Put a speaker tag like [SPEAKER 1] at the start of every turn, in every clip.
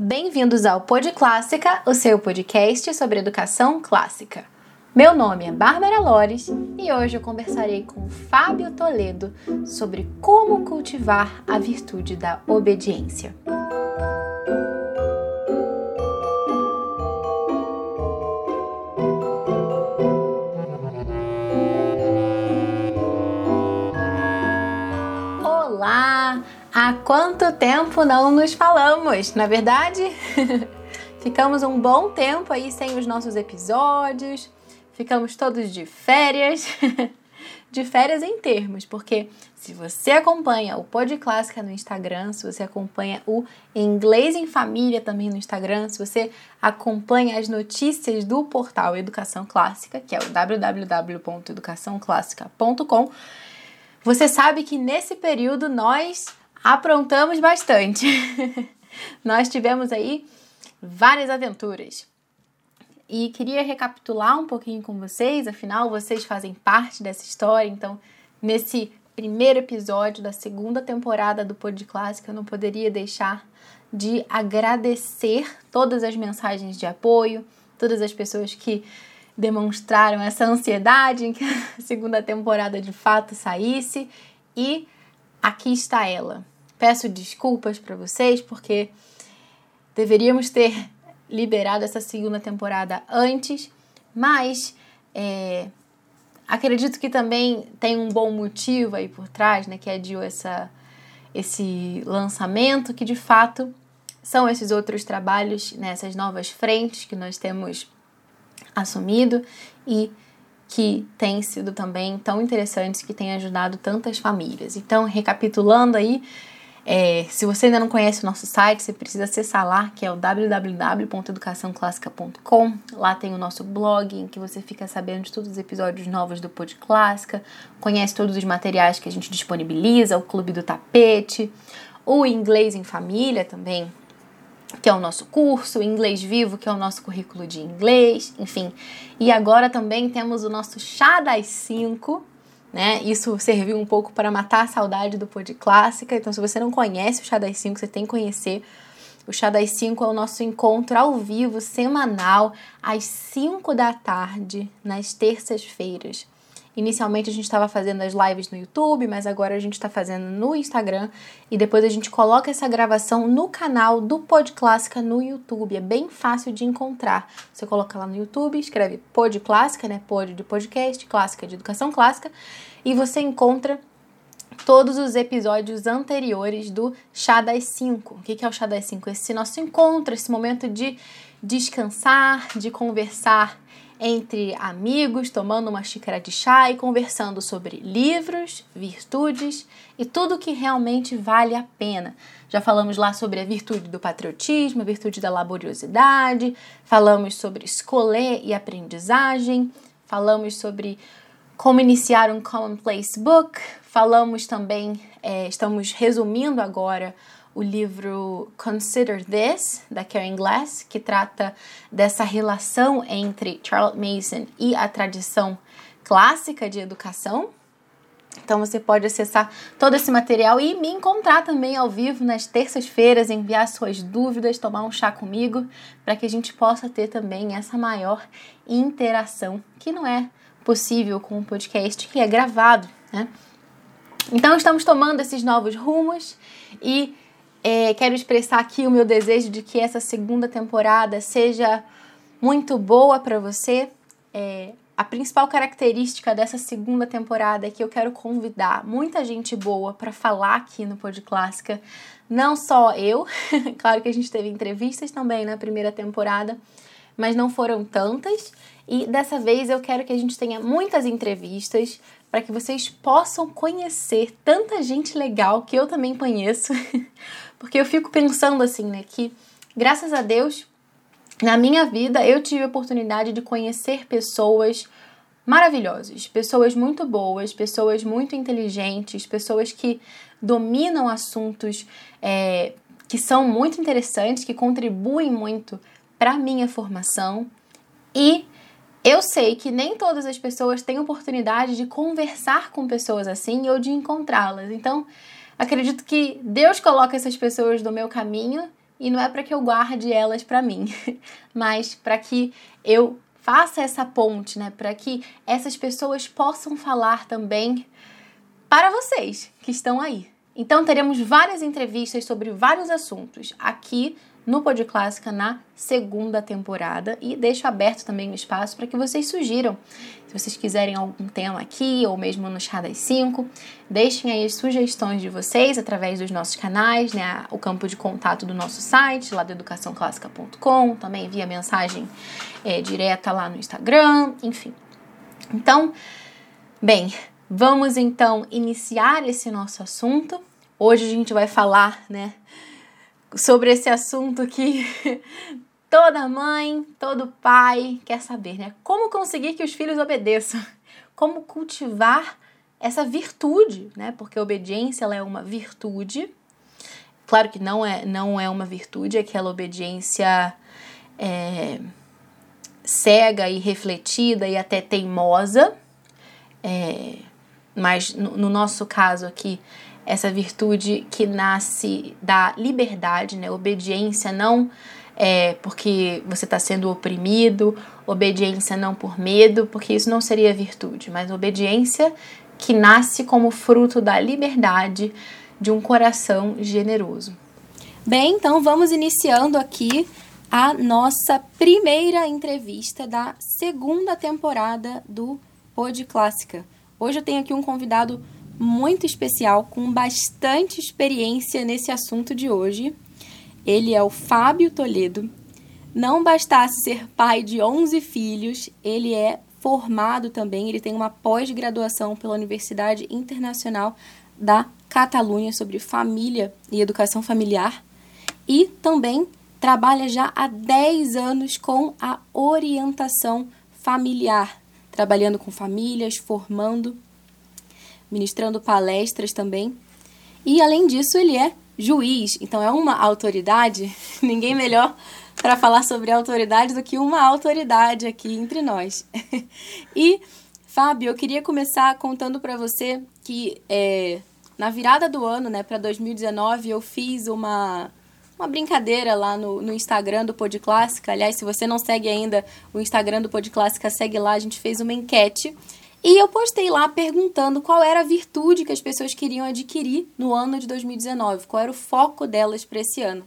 [SPEAKER 1] Bem-vindos ao Pod Clássica, o seu podcast sobre educação clássica. Meu nome é Bárbara Lores e hoje eu conversarei com Fábio Toledo sobre como cultivar a virtude da obediência. Há quanto tempo não nos falamos, na é verdade? Ficamos um bom tempo aí sem os nossos episódios, ficamos todos de férias. de férias em termos, porque se você acompanha o Pod Clássica no Instagram, se você acompanha o Inglês em Família também no Instagram, se você acompanha as notícias do portal Educação Clássica, que é o www.educaçãoclássica.com, você sabe que nesse período nós aprontamos bastante. nós tivemos aí várias aventuras. E queria recapitular um pouquinho com vocês, afinal, vocês fazem parte dessa história, então, nesse primeiro episódio da segunda temporada do Pod Clássica, eu não poderia deixar de agradecer todas as mensagens de apoio, todas as pessoas que demonstraram essa ansiedade em que a segunda temporada de fato saísse e aqui está ela. Peço desculpas para vocês porque deveríamos ter liberado essa segunda temporada antes, mas é, acredito que também tem um bom motivo aí por trás, né, que adiou essa, esse lançamento, que de fato são esses outros trabalhos, né, essas novas frentes que nós temos assumido e que têm sido também tão interessantes, que têm ajudado tantas famílias. Então, recapitulando aí, é, se você ainda não conhece o nosso site, você precisa acessar lá, que é o www.educaçãoclássica.com. Lá tem o nosso blog, em que você fica sabendo de todos os episódios novos do Pod Clássica, conhece todos os materiais que a gente disponibiliza, o Clube do Tapete, o Inglês em Família também, que é o nosso curso, Inglês Vivo, que é o nosso currículo de inglês, enfim. E agora também temos o nosso Chá das 5, né? Isso serviu um pouco para matar a saudade do Pod Clássica. Então, se você não conhece o Chá das 5, você tem que conhecer. O Chá das 5 é o nosso encontro ao vivo, semanal, às 5 da tarde, nas terças-feiras. Inicialmente a gente estava fazendo as lives no YouTube, mas agora a gente está fazendo no Instagram e depois a gente coloca essa gravação no canal do Pod Clássica no YouTube. É bem fácil de encontrar. Você coloca lá no YouTube, escreve Pod Clássica, né? Pod de podcast, clássica de educação clássica, e você encontra todos os episódios anteriores do Chá das 5. O que é o Chá das 5? Esse nosso encontro, esse momento de descansar, de conversar entre amigos, tomando uma xícara de chá e conversando sobre livros, virtudes e tudo que realmente vale a pena. Já falamos lá sobre a virtude do patriotismo, a virtude da laboriosidade, falamos sobre escolher e aprendizagem, falamos sobre como iniciar um Commonplace Book, falamos também, é, estamos resumindo agora o livro Consider This, da Karen Glass, que trata dessa relação entre Charlotte Mason e a tradição clássica de educação. Então você pode acessar todo esse material e me encontrar também ao vivo nas terças-feiras, enviar suas dúvidas, tomar um chá comigo, para que a gente possa ter também essa maior interação, que não é possível com um podcast que é gravado, né? Então estamos tomando esses novos rumos e é, quero expressar aqui o meu desejo de que essa segunda temporada seja muito boa para você. É, a principal característica dessa segunda temporada é que eu quero convidar muita gente boa para falar aqui no Pod Clássica. Não só eu, claro que a gente teve entrevistas também na primeira temporada, mas não foram tantas. E dessa vez eu quero que a gente tenha muitas entrevistas para que vocês possam conhecer tanta gente legal que eu também conheço Porque eu fico pensando assim, né, que graças a Deus, na minha vida, eu tive a oportunidade de conhecer pessoas maravilhosas, pessoas muito boas, pessoas muito inteligentes, pessoas que dominam assuntos é, que são muito interessantes, que contribuem muito para minha formação. E eu sei que nem todas as pessoas têm oportunidade de conversar com pessoas assim ou de encontrá-las. Então, Acredito que Deus coloca essas pessoas no meu caminho e não é para que eu guarde elas para mim, mas para que eu faça essa ponte, né, para que essas pessoas possam falar também para vocês que estão aí. Então teremos várias entrevistas sobre vários assuntos aqui no Pod Clássica na segunda temporada e deixo aberto também o espaço para que vocês sugiram. Se vocês quiserem algum tema aqui ou mesmo no Chá das 5, deixem aí as sugestões de vocês através dos nossos canais, né? O campo de contato do nosso site, lá do educaçãoclássica.com, também via mensagem é, direta lá no Instagram, enfim. Então, bem, vamos então iniciar esse nosso assunto. Hoje a gente vai falar, né? Sobre esse assunto que toda mãe, todo pai quer saber, né? Como conseguir que os filhos obedeçam? Como cultivar essa virtude, né? Porque a obediência ela é uma virtude. Claro que não é, não é uma virtude, é aquela obediência é, cega e refletida e até teimosa. É, mas no, no nosso caso aqui, essa virtude que nasce da liberdade, né? Obediência não é porque você está sendo oprimido, obediência não por medo, porque isso não seria virtude, mas obediência que nasce como fruto da liberdade de um coração generoso. Bem, então vamos iniciando aqui a nossa primeira entrevista da segunda temporada do Pod Clássica. Hoje eu tenho aqui um convidado muito especial, com bastante experiência nesse assunto de hoje. Ele é o Fábio Toledo. Não bastasse ser pai de 11 filhos, ele é formado também, ele tem uma pós-graduação pela Universidade Internacional da Catalunha sobre família e educação familiar e também trabalha já há 10 anos com a orientação familiar, trabalhando com famílias, formando ministrando palestras também. E além disso, ele é juiz, então é uma autoridade. Ninguém melhor para falar sobre autoridade do que uma autoridade aqui entre nós. e Fábio, eu queria começar contando para você que é, na virada do ano, né, para 2019, eu fiz uma uma brincadeira lá no, no Instagram do Pod Clássica. Aliás, se você não segue ainda o Instagram do Pod Clássica, segue lá. A gente fez uma enquete e eu postei lá perguntando qual era a virtude que as pessoas queriam adquirir no ano de 2019, qual era o foco delas para esse ano.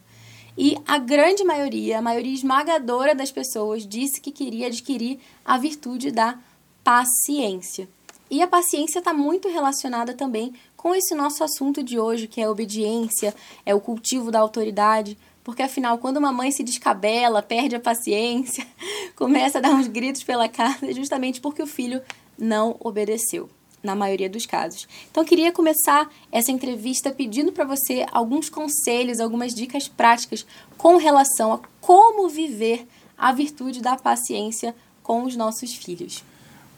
[SPEAKER 1] E a grande maioria, a maioria esmagadora das pessoas disse que queria adquirir a virtude da paciência. E a paciência está muito relacionada também com esse nosso assunto de hoje, que é a obediência, é o cultivo da autoridade. Porque afinal, quando uma mãe se descabela, perde a paciência, começa a dar uns gritos pela casa, é justamente porque o filho não obedeceu, na maioria dos casos. Então, queria começar essa entrevista pedindo para você alguns conselhos, algumas dicas práticas com relação a como viver a virtude da paciência com os nossos filhos.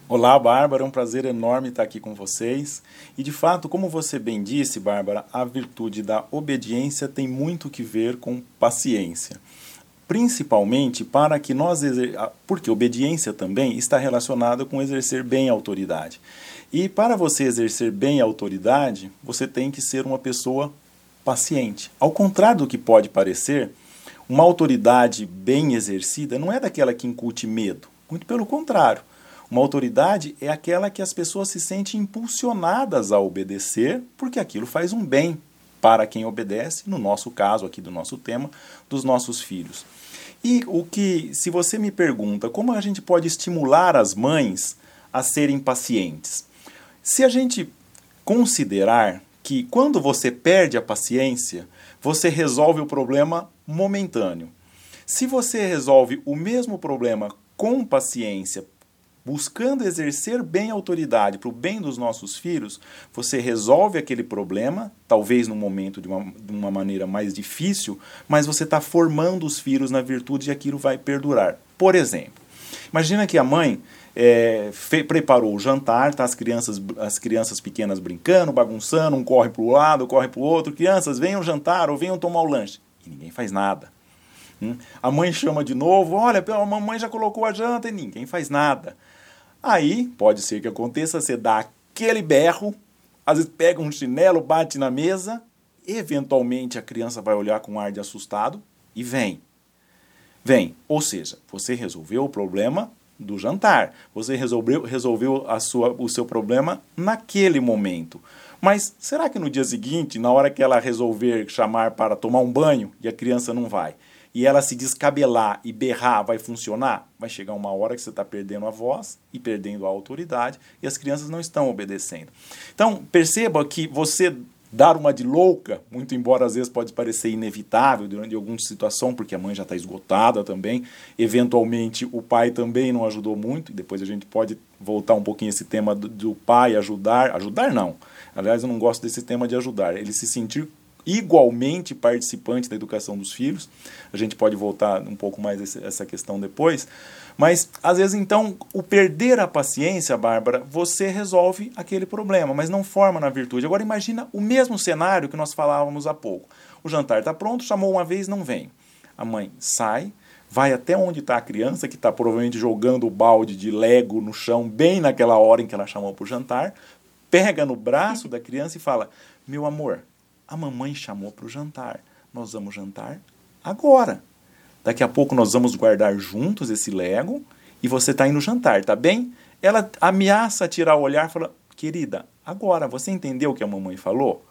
[SPEAKER 2] Olá, Bárbara, é um prazer enorme estar aqui com vocês. E de fato, como você bem disse, Bárbara, a virtude da obediência tem muito que ver com paciência principalmente para que nós porque obediência também está relacionada com exercer bem a autoridade. E para você exercer bem a autoridade, você tem que ser uma pessoa paciente. Ao contrário do que pode parecer, uma autoridade bem exercida não é daquela que incute medo, muito pelo contrário. Uma autoridade é aquela que as pessoas se sentem impulsionadas a obedecer, porque aquilo faz um bem para quem obedece, no nosso caso aqui do nosso tema, dos nossos filhos. E o que, se você me pergunta, como a gente pode estimular as mães a serem pacientes? Se a gente considerar que quando você perde a paciência, você resolve o problema momentâneo. Se você resolve o mesmo problema com paciência buscando exercer bem a autoridade para o bem dos nossos filhos, você resolve aquele problema, talvez num momento de uma, de uma maneira mais difícil, mas você está formando os filhos na virtude e aquilo vai perdurar. Por exemplo, imagina que a mãe é, fe, preparou o jantar, tá as crianças, as crianças pequenas brincando, bagunçando, um corre para o lado, corre para o outro, crianças, venham jantar ou venham tomar o lanche. E ninguém faz nada. Hum? A mãe chama de novo, olha, a mamãe já colocou a janta e ninguém faz nada. Aí, pode ser que aconteça, você dá aquele berro, às vezes pega um chinelo, bate na mesa, eventualmente a criança vai olhar com um ar de assustado, e vem. Vem. Ou seja, você resolveu o problema do jantar. Você resolveu, resolveu a sua, o seu problema naquele momento. Mas será que no dia seguinte, na hora que ela resolver chamar para tomar um banho e a criança não vai, e ela se descabelar e berrar, vai funcionar? Vai chegar uma hora que você está perdendo a voz e perdendo a autoridade e as crianças não estão obedecendo. Então, perceba que você dar uma de louca, muito embora às vezes pode parecer inevitável durante alguma situação, porque a mãe já está esgotada também, eventualmente o pai também não ajudou muito, e depois a gente pode voltar um pouquinho esse tema do, do pai ajudar, ajudar não, aliás eu não gosto desse tema de ajudar, ele se sentir igualmente participante da educação dos filhos. A gente pode voltar um pouco mais essa questão depois. Mas, às vezes, então, o perder a paciência, Bárbara, você resolve aquele problema, mas não forma na virtude. Agora, imagina o mesmo cenário que nós falávamos há pouco. O jantar está pronto, chamou uma vez, não vem. A mãe sai, vai até onde está a criança, que está provavelmente jogando o balde de lego no chão, bem naquela hora em que ela chamou para o jantar, pega no braço da criança e fala: Meu amor, a mamãe chamou para o jantar. Nós vamos jantar agora. Daqui a pouco nós vamos guardar juntos esse Lego e você está indo jantar, tá bem? Ela ameaça tirar o olhar e fala: Querida, agora você entendeu o que a mamãe falou?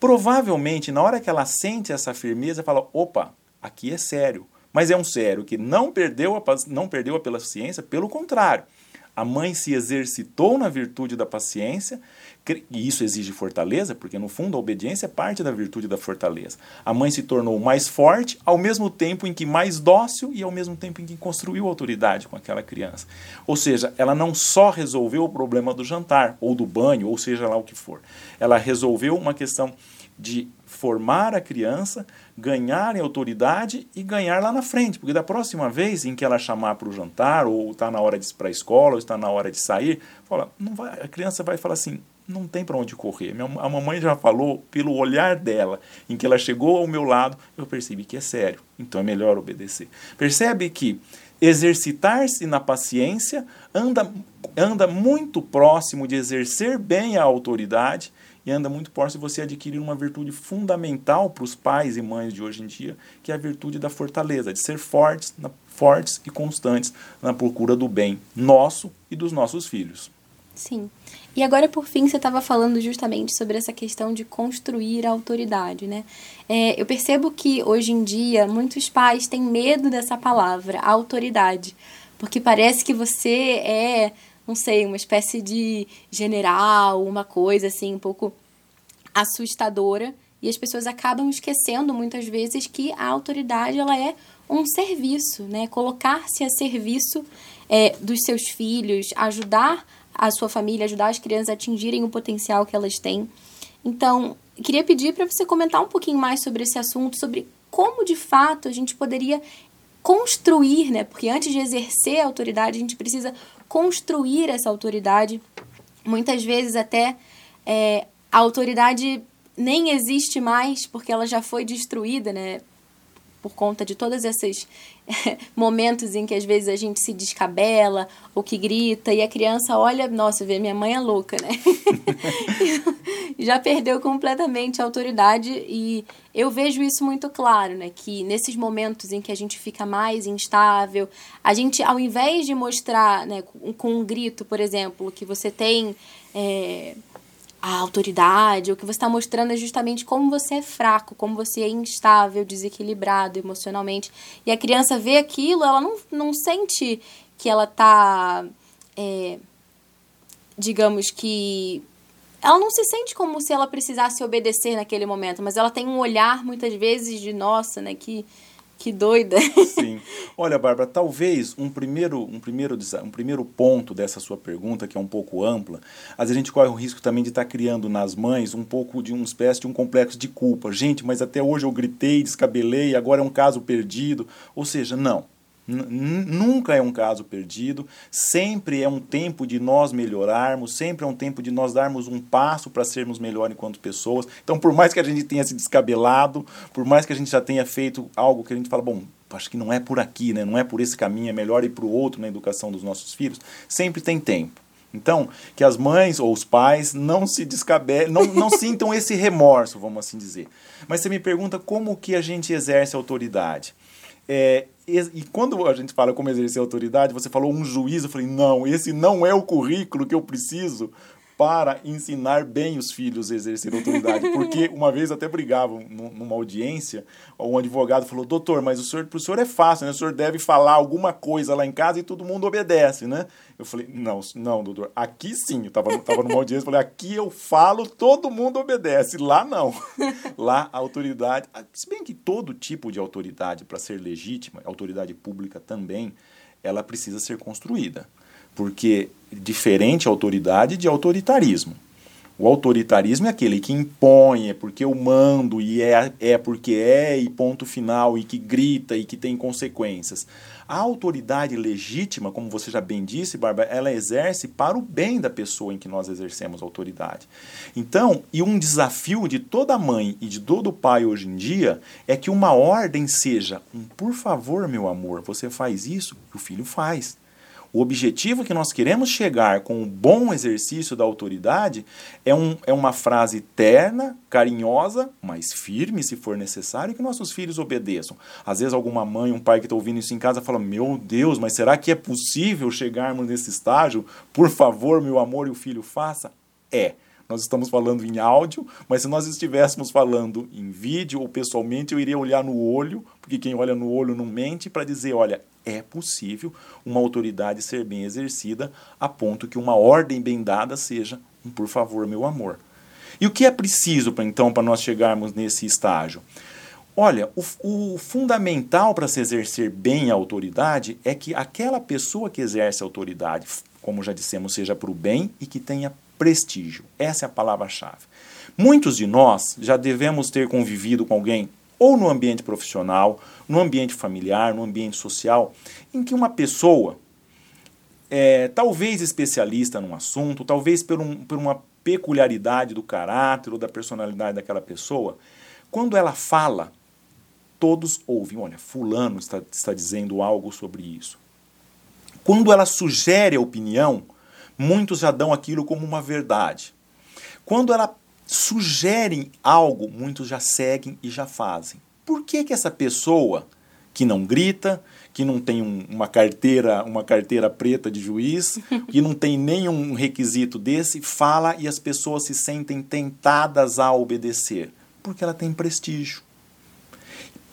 [SPEAKER 2] Provavelmente, na hora que ela sente essa firmeza, fala: opa, aqui é sério. Mas é um sério que não perdeu a, não perdeu a paciência, pelo contrário. A mãe se exercitou na virtude da paciência e isso exige fortaleza, porque no fundo a obediência é parte da virtude da fortaleza. A mãe se tornou mais forte ao mesmo tempo em que mais dócil e ao mesmo tempo em que construiu autoridade com aquela criança. Ou seja, ela não só resolveu o problema do jantar, ou do banho, ou seja lá o que for. Ela resolveu uma questão de formar a criança, ganhar em autoridade e ganhar lá na frente. Porque da próxima vez em que ela chamar para o jantar, ou está na hora de ir para a escola, ou está na hora de sair, fala, não vai, a criança vai falar assim: não tem para onde correr. A mamãe já falou, pelo olhar dela, em que ela chegou ao meu lado, eu percebi que é sério, então é melhor obedecer. Percebe que exercitar-se na paciência anda, anda muito próximo de exercer bem a autoridade e anda muito próximo de você adquirir uma virtude fundamental para os pais e mães de hoje em dia, que é a virtude da fortaleza, de ser fortes, na, fortes e constantes na procura do bem nosso e dos nossos filhos.
[SPEAKER 1] Sim. E agora, por fim, você estava falando justamente sobre essa questão de construir a autoridade, né? É, eu percebo que hoje em dia muitos pais têm medo dessa palavra, autoridade, porque parece que você é, não sei, uma espécie de general, uma coisa assim, um pouco assustadora, e as pessoas acabam esquecendo muitas vezes que a autoridade ela é um serviço, né? Colocar-se a serviço é, dos seus filhos, ajudar a sua família, ajudar as crianças a atingirem o potencial que elas têm. Então, queria pedir para você comentar um pouquinho mais sobre esse assunto, sobre como de fato a gente poderia construir, né? Porque antes de exercer a autoridade, a gente precisa construir essa autoridade. Muitas vezes até é, a autoridade nem existe mais porque ela já foi destruída, né? Por conta de todos esses momentos em que às vezes a gente se descabela ou que grita e a criança olha, nossa, vê minha mãe é louca, né? Já perdeu completamente a autoridade e eu vejo isso muito claro, né? Que nesses momentos em que a gente fica mais instável, a gente, ao invés de mostrar, né, com um grito, por exemplo, que você tem. É, a autoridade, o que você está mostrando é justamente como você é fraco, como você é instável, desequilibrado emocionalmente. E a criança vê aquilo, ela não, não sente que ela está, é, digamos que. Ela não se sente como se ela precisasse obedecer naquele momento, mas ela tem um olhar muitas vezes de nossa, né, que que doida.
[SPEAKER 2] Sim. Olha, Bárbara, talvez um primeiro, um, primeiro, um primeiro ponto dessa sua pergunta, que é um pouco ampla, às vezes a gente corre o risco também de estar tá criando nas mães um pouco de uma espécie de um complexo de culpa. Gente, mas até hoje eu gritei, descabelei, agora é um caso perdido. Ou seja, não nunca é um caso perdido, sempre é um tempo de nós melhorarmos, sempre é um tempo de nós darmos um passo para sermos melhor enquanto pessoas. Então, por mais que a gente tenha se descabelado, por mais que a gente já tenha feito algo que a gente fala, bom, acho que não é por aqui, né? não é por esse caminho, é melhor ir para o outro na educação dos nossos filhos, sempre tem tempo. Então, que as mães ou os pais não se descabelem, não, não sintam esse remorso, vamos assim dizer. Mas você me pergunta como que a gente exerce autoridade. É, e quando a gente fala como exercer autoridade, você falou um juízo, eu falei, não, esse não é o currículo que eu preciso para ensinar bem os filhos a exercer autoridade. Porque uma vez até brigavam numa audiência, um advogado falou: Doutor, mas o senhor, para o senhor é fácil, né? O senhor deve falar alguma coisa lá em casa e todo mundo obedece, né? Eu falei: Não, não, doutor, aqui sim. Eu estava tava numa audiência, falei: Aqui eu falo, todo mundo obedece. Lá não. Lá a autoridade. Se bem que todo tipo de autoridade, para ser legítima, autoridade pública também, ela precisa ser construída porque diferente autoridade de autoritarismo. O autoritarismo é aquele que impõe, é porque eu mando e é, é porque é e ponto final e que grita e que tem consequências. A autoridade legítima, como você já bem disse, Bárbara, ela exerce para o bem da pessoa em que nós exercemos autoridade. Então, e um desafio de toda mãe e de todo pai hoje em dia é que uma ordem seja um por favor, meu amor, você faz isso, o filho faz. O objetivo que nós queremos chegar com o bom exercício da autoridade é, um, é uma frase terna, carinhosa, mas firme, se for necessário, que nossos filhos obedeçam. Às vezes, alguma mãe, um pai que está ouvindo isso em casa fala: Meu Deus, mas será que é possível chegarmos nesse estágio? Por favor, meu amor, e o filho faça? É. Nós estamos falando em áudio, mas se nós estivéssemos falando em vídeo ou pessoalmente, eu iria olhar no olho, porque quem olha no olho não mente, para dizer: olha, é possível uma autoridade ser bem exercida a ponto que uma ordem bem dada seja um por favor, meu amor. E o que é preciso para então para nós chegarmos nesse estágio? Olha, o, o fundamental para se exercer bem a autoridade é que aquela pessoa que exerce a autoridade, como já dissemos, seja para o bem e que tenha prestígio. Essa é a palavra-chave. Muitos de nós já devemos ter convivido com alguém ou no ambiente profissional, no ambiente familiar, no ambiente social, em que uma pessoa, é, talvez especialista num assunto, talvez por, um, por uma peculiaridade do caráter ou da personalidade daquela pessoa, quando ela fala, todos ouvem. Olha, Fulano está, está dizendo algo sobre isso. Quando ela sugere a opinião, muitos já dão aquilo como uma verdade. Quando ela sugerem algo, muitos já seguem e já fazem. Por que, que essa pessoa que não grita, que não tem um, uma carteira, uma carteira preta de juiz, que não tem nenhum requisito desse, fala e as pessoas se sentem tentadas a obedecer? Porque ela tem prestígio.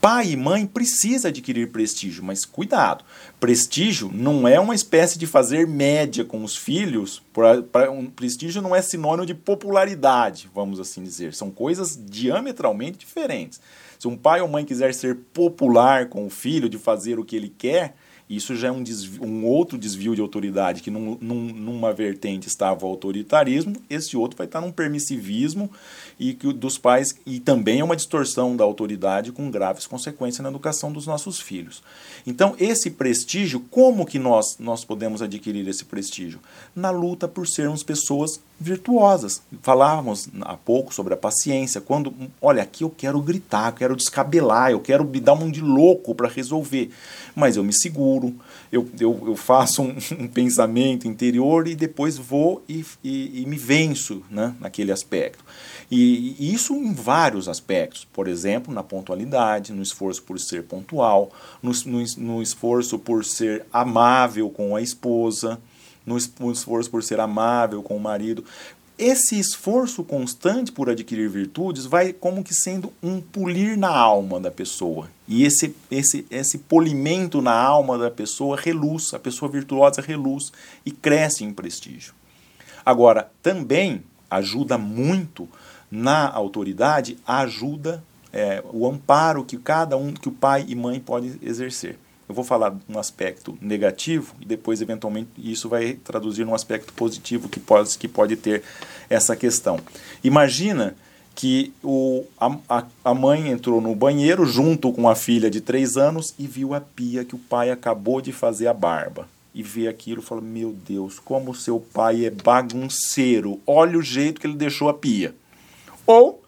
[SPEAKER 2] Pai e mãe precisa adquirir prestígio, mas cuidado. Prestígio não é uma espécie de fazer média com os filhos. Pra, pra, um, prestígio não é sinônimo de popularidade, vamos assim dizer. São coisas diametralmente diferentes. Se um pai ou mãe quiser ser popular com o filho, de fazer o que ele quer, isso já é um, desvio, um outro desvio de autoridade, que num, num, numa vertente estava o autoritarismo, esse outro vai estar num permissivismo e que dos pais e também é uma distorção da autoridade com graves consequências na educação dos nossos filhos. Então, esse prestígio, como que nós nós podemos adquirir esse prestígio? Na luta por sermos pessoas virtuosas. Falávamos há pouco sobre a paciência. Quando, olha, aqui eu quero gritar, eu quero descabelar, eu quero me dar um de louco para resolver, mas eu me seguro, eu, eu, eu faço um, um, pensamento interior e depois vou e, e, e me venço né, naquele aspecto. E, e isso em vários aspectos, por exemplo, na pontualidade, no esforço por ser pontual, no, no, no esforço por ser amável com a esposa, no esforço por ser amável com o marido. Esse esforço constante por adquirir virtudes vai como que sendo um polir na alma da pessoa. E esse, esse, esse polimento na alma da pessoa reluz, a pessoa virtuosa reluz e cresce em prestígio. Agora, também ajuda muito na autoridade ajuda é, o amparo que cada um, que o pai e mãe pode exercer. Eu vou falar um aspecto negativo e depois, eventualmente, isso vai traduzir num aspecto positivo que pode, que pode ter essa questão. Imagina que o, a, a mãe entrou no banheiro junto com a filha de três anos e viu a pia que o pai acabou de fazer a barba. E vê aquilo e fala: Meu Deus, como seu pai é bagunceiro, olha o jeito que ele deixou a pia. Ou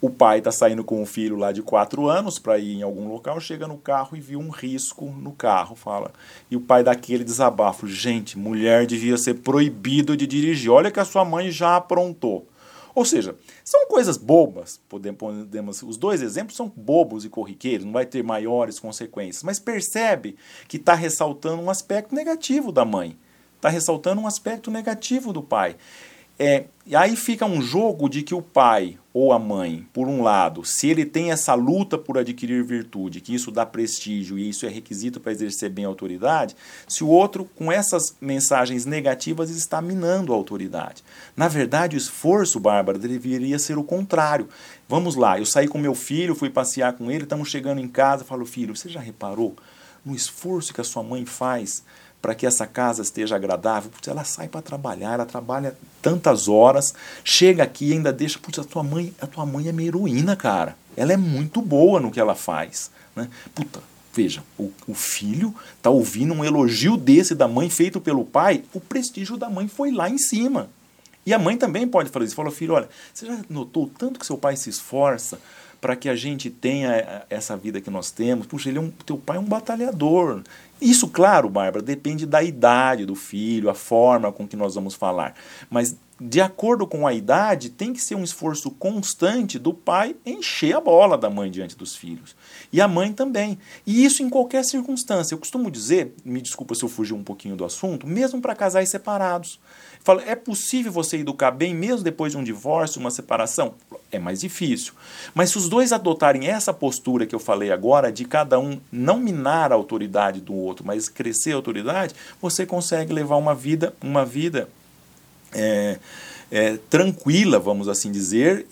[SPEAKER 2] o pai está saindo com o filho lá de quatro anos para ir em algum local, chega no carro e viu um risco no carro, fala. E o pai daquele desabafo: gente, mulher devia ser proibido de dirigir. Olha que a sua mãe já aprontou. Ou seja, são coisas bobas, podemos, os dois exemplos são bobos e corriqueiros, não vai ter maiores consequências, mas percebe que está ressaltando um aspecto negativo da mãe, está ressaltando um aspecto negativo do pai. É, e aí fica um jogo de que o pai ou a mãe, por um lado, se ele tem essa luta por adquirir virtude, que isso dá prestígio e isso é requisito para exercer bem a autoridade, se o outro, com essas mensagens negativas, está minando a autoridade. Na verdade, o esforço, Bárbara, deveria ser o contrário. Vamos lá, eu saí com meu filho, fui passear com ele, estamos chegando em casa, falo, filho, você já reparou no esforço que a sua mãe faz? Para que essa casa esteja agradável. Putz, ela sai para trabalhar, ela trabalha tantas horas, chega aqui e ainda deixa. Putz, a tua mãe, a tua mãe é minha heroína, cara. Ela é muito boa no que ela faz. Né? Puta, veja, o, o filho tá ouvindo um elogio desse da mãe feito pelo pai, o prestígio da mãe foi lá em cima. E a mãe também pode falar isso. Falou, filho, olha, você já notou tanto que seu pai se esforça para que a gente tenha eh, essa vida que nós temos? Puxa, ele é um, teu pai é um batalhador. Isso, claro, Bárbara, depende da idade do filho, a forma com que nós vamos falar. Mas, de acordo com a idade, tem que ser um esforço constante do pai encher a bola da mãe diante dos filhos. E a mãe também. E isso em qualquer circunstância. Eu costumo dizer, me desculpa se eu fugir um pouquinho do assunto, mesmo para casais separados. Falo, é possível você educar bem mesmo depois de um divórcio, uma separação? É mais difícil. Mas se os dois adotarem essa postura que eu falei agora, de cada um não minar a autoridade do outro, mas crescer a autoridade, você consegue levar uma vida, uma vida é, é, tranquila, vamos assim dizer,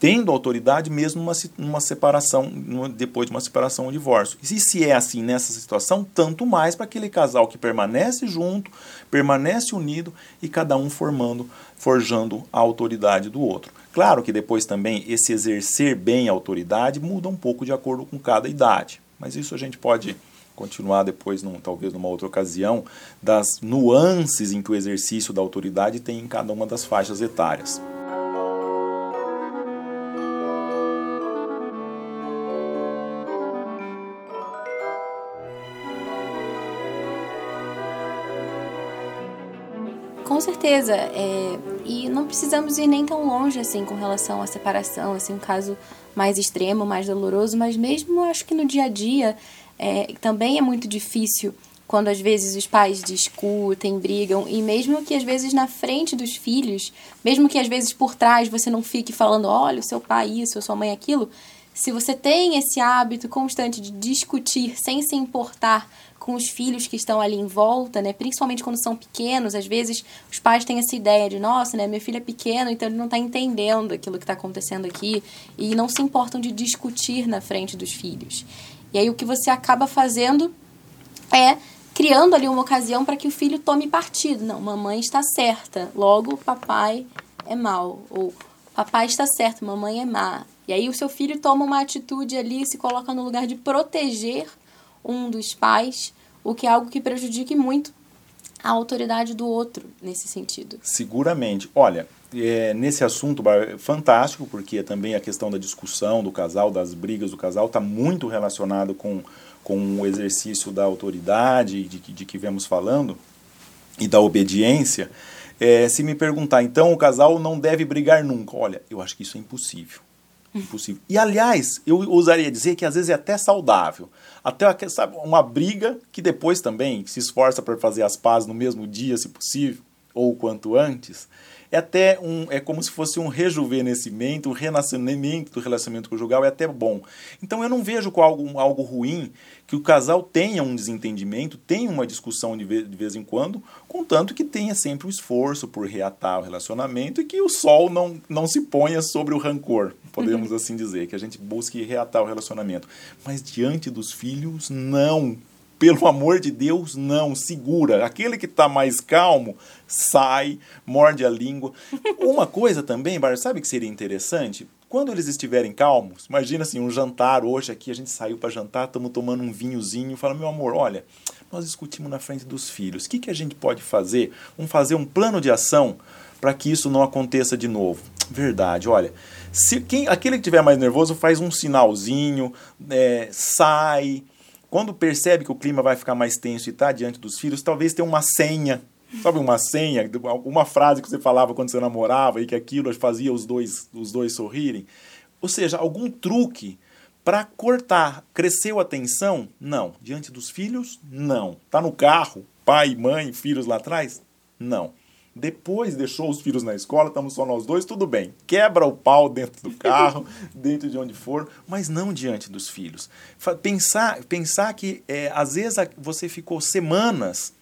[SPEAKER 2] tendo autoridade mesmo numa, numa separação, depois de uma separação ou divórcio. E se é assim nessa situação, tanto mais para aquele casal que permanece junto, permanece unido e cada um formando, forjando a autoridade do outro. Claro que depois também esse exercer bem a autoridade muda um pouco de acordo com cada idade, mas isso a gente pode continuar depois, num, talvez numa outra ocasião, das nuances em que o exercício da autoridade tem em cada uma das faixas etárias.
[SPEAKER 1] Com certeza. É, e não precisamos ir nem tão longe assim com relação à separação, assim, um caso mais extremo, mais doloroso, mas mesmo acho que no dia a dia é, também é muito difícil quando às vezes os pais discutem, brigam, e mesmo que às vezes na frente dos filhos, mesmo que às vezes por trás você não fique falando, olha, o seu pai isso, a sua mãe aquilo, se você tem esse hábito constante de discutir sem se importar com os filhos que estão ali em volta, né? Principalmente quando são pequenos, às vezes os pais têm essa ideia de, nossa, né, meu filho é pequeno, então ele não está entendendo aquilo que está acontecendo aqui e não se importam de discutir na frente dos filhos. E aí o que você acaba fazendo é criando ali uma ocasião para que o filho tome partido. Não, mamãe está certa, logo papai é mal ou papai está certo, mamãe é má. E aí o seu filho toma uma atitude ali, se coloca no lugar de proteger um dos pais, o que é algo que prejudique muito a autoridade do outro nesse sentido.
[SPEAKER 2] Seguramente. Olha, é, nesse assunto é fantástico, porque também a questão da discussão do casal, das brigas do casal, está muito relacionado com, com o exercício da autoridade de, de que vemos falando e da obediência. É, se me perguntar, então o casal não deve brigar nunca. Olha, eu acho que isso é impossível. Impossível. E aliás, eu ousaria dizer que às vezes é até saudável. Até sabe, uma briga que depois também se esforça para fazer as pazes no mesmo dia, se possível, ou quanto antes é até um, é como se fosse um rejuvenescimento, um renascimento do relacionamento conjugal, é até bom. Então eu não vejo com algo, algo ruim que o casal tenha um desentendimento, tenha uma discussão de vez, de vez em quando, contanto que tenha sempre um esforço por reatar o relacionamento e que o sol não, não se ponha sobre o rancor, podemos uhum. assim dizer, que a gente busque reatar o relacionamento. Mas diante dos filhos, não pelo amor de Deus, não, segura. Aquele que está mais calmo, sai, morde a língua. Uma coisa também, Bar, sabe que seria interessante? Quando eles estiverem calmos, imagina assim, um jantar hoje aqui, a gente saiu para jantar, estamos tomando um vinhozinho, fala, meu amor, olha, nós discutimos na frente dos filhos, o que, que a gente pode fazer? Vamos fazer um plano de ação para que isso não aconteça de novo. Verdade, olha, se quem, aquele que estiver mais nervoso faz um sinalzinho, é, sai, quando percebe que o clima vai ficar mais tenso e está diante dos filhos, talvez tenha uma senha Sabe uma senha, uma frase que você falava quando você namorava e que aquilo fazia os dois, os dois sorrirem? Ou seja, algum truque para cortar. Cresceu a tensão? Não. Diante dos filhos? Não. Tá no carro? Pai, mãe, filhos lá atrás? Não. Depois deixou os filhos na escola, estamos só nós dois, tudo bem. Quebra o pau dentro do carro, dentro de onde for, mas não diante dos filhos. Pensar, pensar que é, às vezes você ficou semanas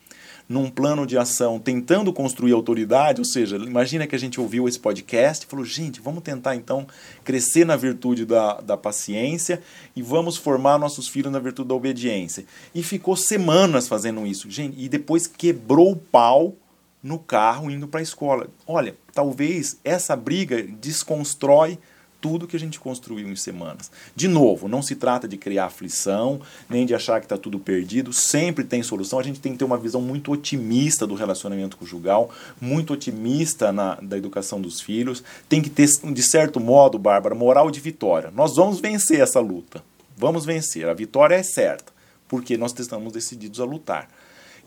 [SPEAKER 2] num plano de ação tentando construir autoridade, ou seja, imagina que a gente ouviu esse podcast e falou, gente, vamos tentar então crescer na virtude da, da paciência e vamos formar nossos filhos na virtude da obediência. E ficou semanas fazendo isso, gente, e depois quebrou o pau no carro indo para a escola. Olha, talvez essa briga desconstrói tudo que a gente construiu em semanas. De novo, não se trata de criar aflição, nem de achar que está tudo perdido, sempre tem solução. A gente tem que ter uma visão muito otimista do relacionamento conjugal, muito otimista na, da educação dos filhos. Tem que ter, de certo modo, Bárbara, moral de vitória. Nós vamos vencer essa luta. Vamos vencer. A vitória é certa, porque nós estamos decididos a lutar.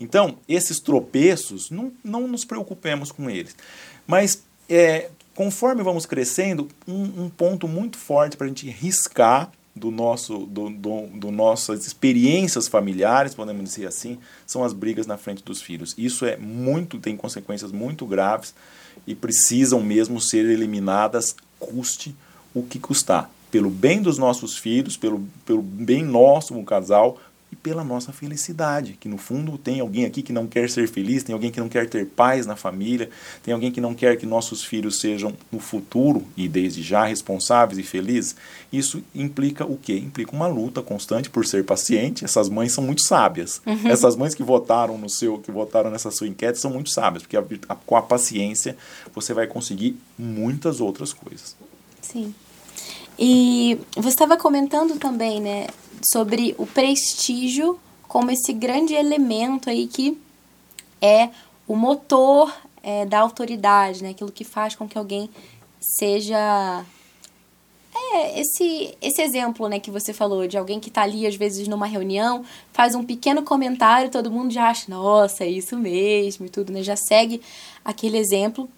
[SPEAKER 2] Então, esses tropeços, não, não nos preocupemos com eles. Mas, é, conforme vamos crescendo, um, um ponto muito forte para a gente riscar do nosso, do, do, do, nossas experiências familiares, podemos dizer assim, são as brigas na frente dos filhos. Isso é muito, tem consequências muito graves e precisam mesmo ser eliminadas, custe o que custar. Pelo bem dos nossos filhos, pelo, pelo bem nosso, um casal, e pela nossa felicidade. Que no fundo tem alguém aqui que não quer ser feliz, tem alguém que não quer ter paz na família, tem alguém que não quer que nossos filhos sejam no futuro e desde já responsáveis e felizes. Isso implica o quê? Implica uma luta constante por ser paciente. Essas mães são muito sábias. Uhum. Essas mães que votaram no seu, que votaram nessa sua enquete são muito sábias, porque a, a, com a paciência você vai conseguir muitas outras coisas.
[SPEAKER 1] Sim. E você estava comentando também, né, sobre o prestígio como esse grande elemento aí que é o motor é, da autoridade, né? Aquilo que faz com que alguém seja é, esse, esse exemplo, né, que você falou, de alguém que está ali, às vezes, numa reunião, faz um pequeno comentário, todo mundo já acha, nossa, é isso mesmo e tudo, né? Já segue aquele exemplo.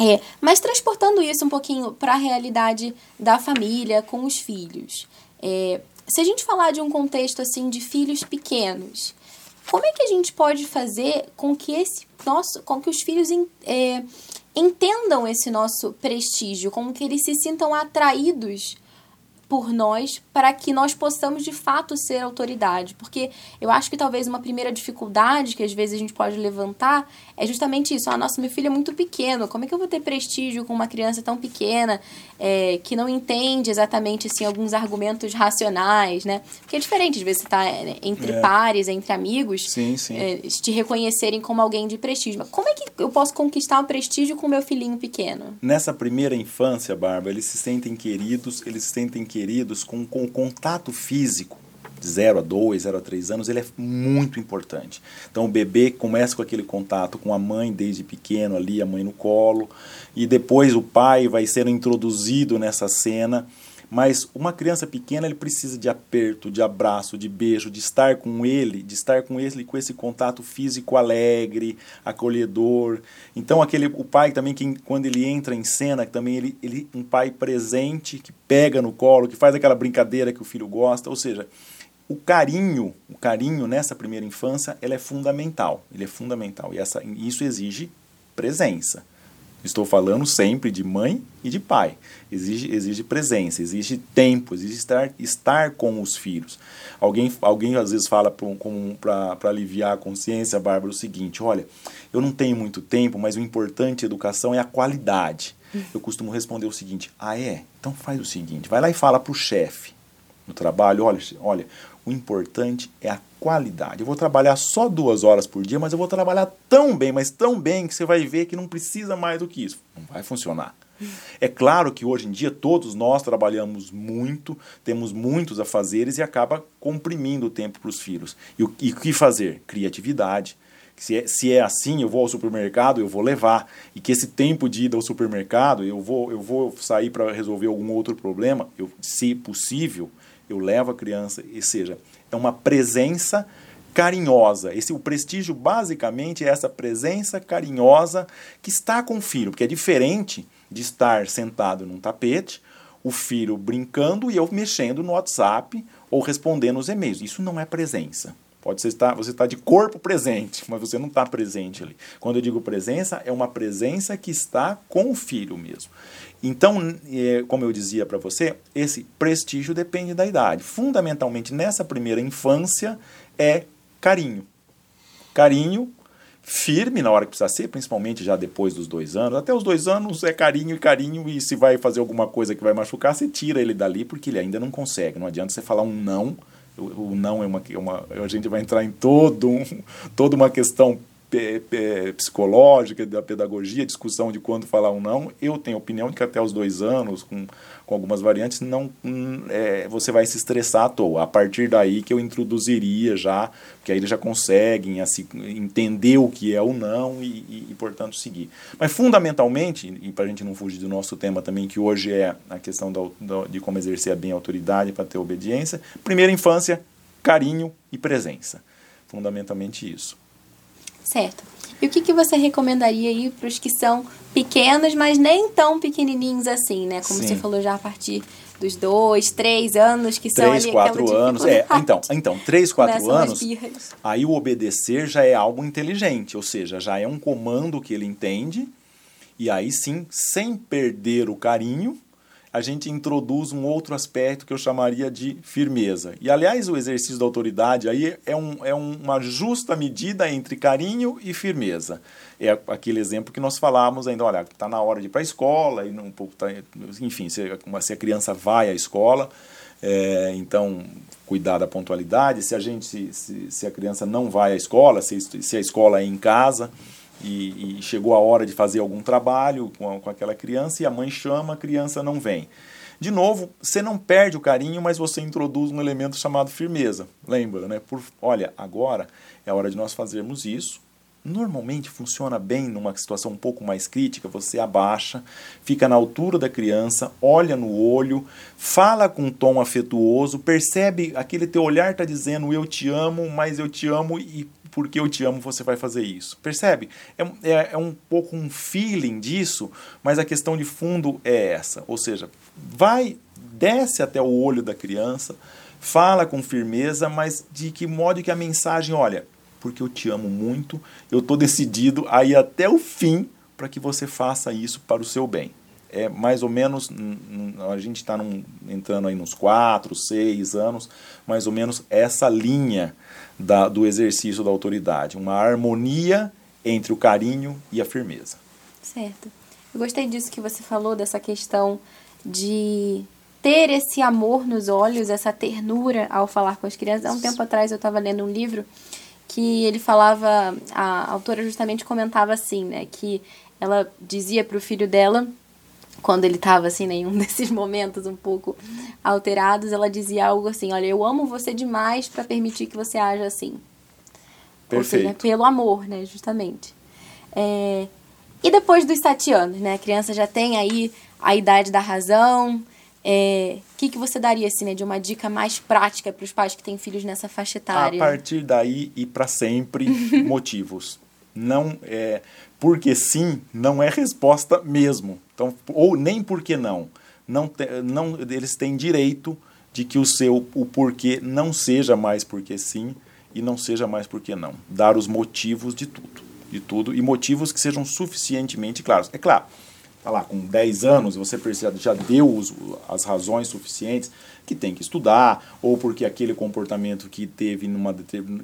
[SPEAKER 1] É, mas transportando isso um pouquinho para a realidade da família com os filhos. É, se a gente falar de um contexto assim de filhos pequenos, como é que a gente pode fazer com que esse nosso, com que os filhos é, entendam esse nosso prestígio, com que eles se sintam atraídos por nós para que nós possamos de fato ser autoridade. Porque eu acho que talvez uma primeira dificuldade que às vezes a gente pode levantar é justamente isso. Ah, nossa, meu filho é muito pequeno, como é que eu vou ter prestígio com uma criança tão pequena é, que não entende exatamente assim, alguns argumentos racionais, né? Porque é diferente, às vezes você está é, entre é. pares, entre amigos,
[SPEAKER 2] sim, sim.
[SPEAKER 1] É, te reconhecerem como alguém de prestígio. Mas como é que eu posso conquistar o prestígio com meu filhinho pequeno?
[SPEAKER 2] Nessa primeira infância, Bárbara, eles se sentem queridos, eles se sentem queridos queridos, com, com contato físico, de 0 a 2, 0 a 3 anos, ele é muito importante. Então o bebê começa com aquele contato com a mãe desde pequeno ali, a mãe no colo, e depois o pai vai sendo introduzido nessa cena mas uma criança pequena ele precisa de aperto, de abraço, de beijo, de estar com ele, de estar com ele com esse contato físico alegre, acolhedor. Então aquele o pai também que quando ele entra em cena, também ele, ele um pai presente que pega no colo, que faz aquela brincadeira que o filho gosta, ou seja, o carinho, o carinho nessa primeira infância, ele é fundamental, ele é fundamental e essa isso exige presença. Estou falando sempre de mãe e de pai. Exige, exige presença, exige tempo, exige estar, estar com os filhos. Alguém, alguém às vezes fala para aliviar a consciência, Bárbara, o seguinte: olha, eu não tenho muito tempo, mas o importante da educação é a qualidade. Eu costumo responder o seguinte: ah, é? Então faz o seguinte: vai lá e fala para o chefe no trabalho: olha, olha, o importante é a qualidade. Eu vou trabalhar só duas horas por dia, mas eu vou trabalhar tão bem, mas tão bem que você vai ver que não precisa mais do que isso. Não vai funcionar. É claro que hoje em dia todos nós trabalhamos muito, temos muitos afazeres e acaba comprimindo o tempo para os filhos. E o, e que fazer? Criatividade. Se é, se é assim, eu vou ao supermercado, eu vou levar. E que esse tempo de ida ao supermercado, eu vou, eu vou sair para resolver algum outro problema, eu, se possível, eu levo a criança, e seja, é uma presença carinhosa. Esse o prestígio basicamente é essa presença carinhosa que está com o filho, porque é diferente de estar sentado num tapete, o filho brincando e eu mexendo no WhatsApp ou respondendo os e-mails. Isso não é presença. Pode ser estar, você está de corpo presente, mas você não está presente ali. Quando eu digo presença, é uma presença que está com o filho mesmo. Então, é, como eu dizia para você, esse prestígio depende da idade. Fundamentalmente, nessa primeira infância, é carinho. Carinho firme na hora que precisa ser, principalmente já depois dos dois anos. Até os dois anos é carinho e carinho, e se vai fazer alguma coisa que vai machucar, você tira ele dali, porque ele ainda não consegue. Não adianta você falar um não. O, não é uma, é uma. A gente vai entrar em todo um, toda uma questão psicológica, da pedagogia, discussão de quando falar um não. Eu tenho opinião de que até os dois anos, com, com algumas variantes, não hum, é, você vai se estressar à toa. A partir daí que eu introduziria já, porque aí eles já conseguem assim, entender o que é o não e, e, e portanto, seguir. Mas, fundamentalmente, e para a gente não fugir do nosso tema também, que hoje é a questão da, da, de como exercer bem autoridade para ter obediência, primeira infância, carinho e presença. Fundamentalmente isso.
[SPEAKER 1] Certo. E o que, que você recomendaria aí para os que são pequenos, mas nem tão pequenininhos assim, né? Como Sim. você falou já a partir dos dois, três anos, que são
[SPEAKER 2] três, ali quatro anos. É, então, então, três, quatro anos, aí o obedecer já é algo inteligente, ou seja, já é um comando que ele entende, e aí sim, sem perder o carinho, a gente introduz um outro aspecto que eu chamaria de firmeza. E, aliás, o exercício da autoridade aí é, um, é uma justa medida entre carinho e firmeza. É aquele exemplo que nós falávamos ainda, olha, está na hora de ir para a escola, e não, tá, enfim, se, se a criança vai à escola, é, então cuidar da pontualidade. Se a gente, se, se, a criança não vai à escola, se, se a escola é em casa, e, e, chegou a hora de fazer algum trabalho com, a, com aquela criança e a mãe chama, a criança não vem. De novo, você não perde o carinho, mas você introduz um elemento chamado firmeza. Lembra, né? Por, olha, agora é a hora de nós fazermos isso. Normalmente funciona bem numa situação um pouco mais crítica. Você abaixa, fica na altura da criança, olha no olho, fala com um tom afetuoso, percebe aquele teu olhar está dizendo eu te amo, mas eu te amo e porque eu te amo, você vai fazer isso. Percebe? É, é, é, um pouco um feeling disso, mas a questão de fundo é essa. Ou seja, vai, desce até o olho da criança, fala com firmeza, mas de que modo que a mensagem, olha, porque eu te amo muito, eu estou decidido a ir até o fim para que você faça isso para o seu bem. É mais ou menos, a gente está entrando aí nos quatro, seis anos, mais ou menos essa linha da, do exercício da autoridade, uma harmonia entre o carinho e a firmeza.
[SPEAKER 1] Certo. Eu gostei disso que você falou, dessa questão de ter esse amor nos olhos, essa ternura ao falar com as crianças. Há um tempo atrás eu estava lendo um livro que ele falava, a autora justamente comentava assim, né, que ela dizia para o filho dela quando ele estava assim, né, em um desses momentos um pouco alterados, ela dizia algo assim: Olha, eu amo você demais para permitir que você haja assim.
[SPEAKER 2] Perfeito.
[SPEAKER 1] Seja, pelo amor, né, justamente. É... E depois dos sete anos, né, a criança já tem aí a idade da razão. O é... que, que você daria assim, né, de uma dica mais prática para os pais que têm filhos nessa faixa etária?
[SPEAKER 2] A partir daí e para sempre, motivos. Não é porque sim não é resposta mesmo. Então, ou nem porque não. Não, te, não eles têm direito de que o seu o porquê não seja mais porque sim e não seja mais porque não. Dar os motivos de tudo, de tudo e motivos que sejam suficientemente claros. É claro, tá lá, com 10 anos, você já deu as razões suficientes que tem que estudar, ou porque aquele comportamento que teve numa,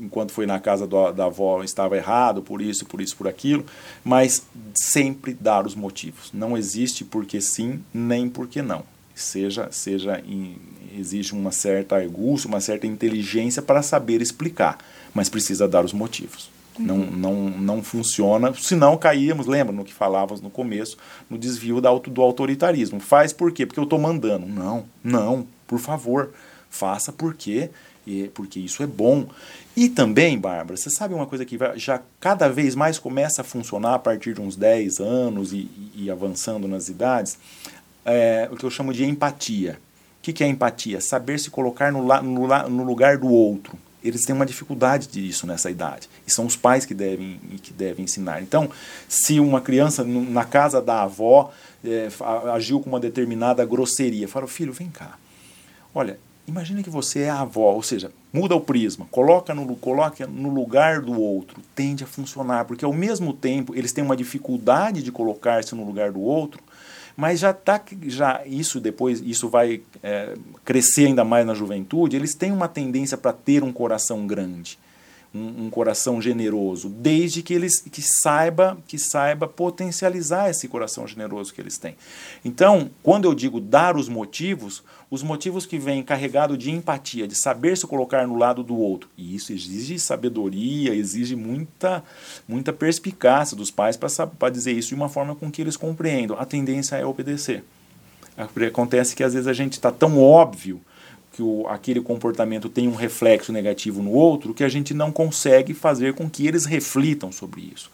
[SPEAKER 2] enquanto foi na casa do, da avó estava errado, por isso, por isso, por aquilo, mas sempre dar os motivos. Não existe porque sim, nem porque não. Seja, seja em, existe uma certa argúcia, uma certa inteligência para saber explicar, mas precisa dar os motivos. Não, não, não funciona, senão caíamos, lembra no que falávamos no começo, no desvio da, do autoritarismo. Faz por quê? Porque eu estou mandando. Não, não, por favor, faça por quê? Porque isso é bom. E também, Bárbara, você sabe uma coisa que já cada vez mais começa a funcionar a partir de uns 10 anos e, e avançando nas idades, é, o que eu chamo de empatia. O que, que é empatia? Saber se colocar no, no, no lugar do outro eles têm uma dificuldade disso nessa idade. E são os pais que devem, que devem ensinar. Então, se uma criança na casa da avó é, agiu com uma determinada grosseria, fala, filho, vem cá. Olha, imagine que você é a avó, ou seja, muda o prisma, coloca no, coloca no lugar do outro, tende a funcionar, porque ao mesmo tempo eles têm uma dificuldade de colocar-se no lugar do outro, mas já tá já isso depois isso vai é, crescer ainda mais na juventude eles têm uma tendência para ter um coração grande um, um, coração generoso desde que eles que saiba que saiba potencializar esse coração generoso que eles têm então quando eu digo dar os motivos os motivos que vêm carregado de empatia, de saber se colocar no lado do outro. E isso exige sabedoria, exige muita, muita perspicácia dos pais para dizer isso de uma forma com que eles compreendam. A tendência é obedecer. Acontece que às vezes a gente está tão óbvio que o, aquele comportamento tem um reflexo negativo no outro que a gente não consegue fazer com que eles reflitam sobre isso.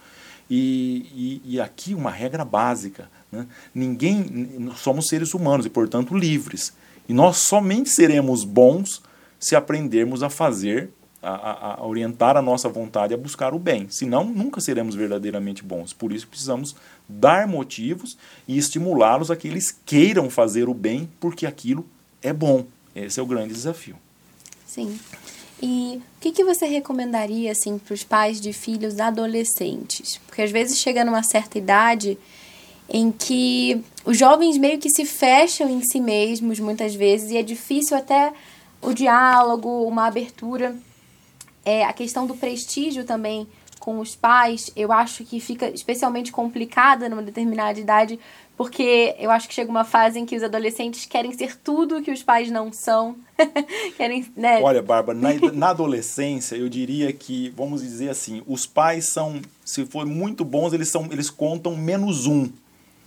[SPEAKER 2] E, e, e aqui uma regra básica: né? ninguém, somos seres humanos e, portanto, livres. E nós somente seremos bons se aprendermos a fazer, a, a, orientar a nossa vontade a buscar o bem. Senão, nunca seremos verdadeiramente bons. Por isso, precisamos dar motivos e estimulá-los a que eles queiram fazer o bem, porque aquilo é bom. Esse é o grande desafio.
[SPEAKER 1] Sim. E o que, que você recomendaria assim, para os pais de filhos adolescentes? Porque às vezes chega numa certa idade em que os jovens meio que se fecham em si mesmos muitas vezes e é difícil até o diálogo, uma abertura. É, a questão do prestígio também com os pais, eu acho que fica especialmente complicada numa determinada idade, porque eu acho que chega uma fase em que os adolescentes querem ser tudo que os pais não são. querem, né?
[SPEAKER 2] Olha, Bárbara, na, na adolescência, eu diria que, vamos dizer assim, os pais são, se for muito bons, eles são, eles contam menos um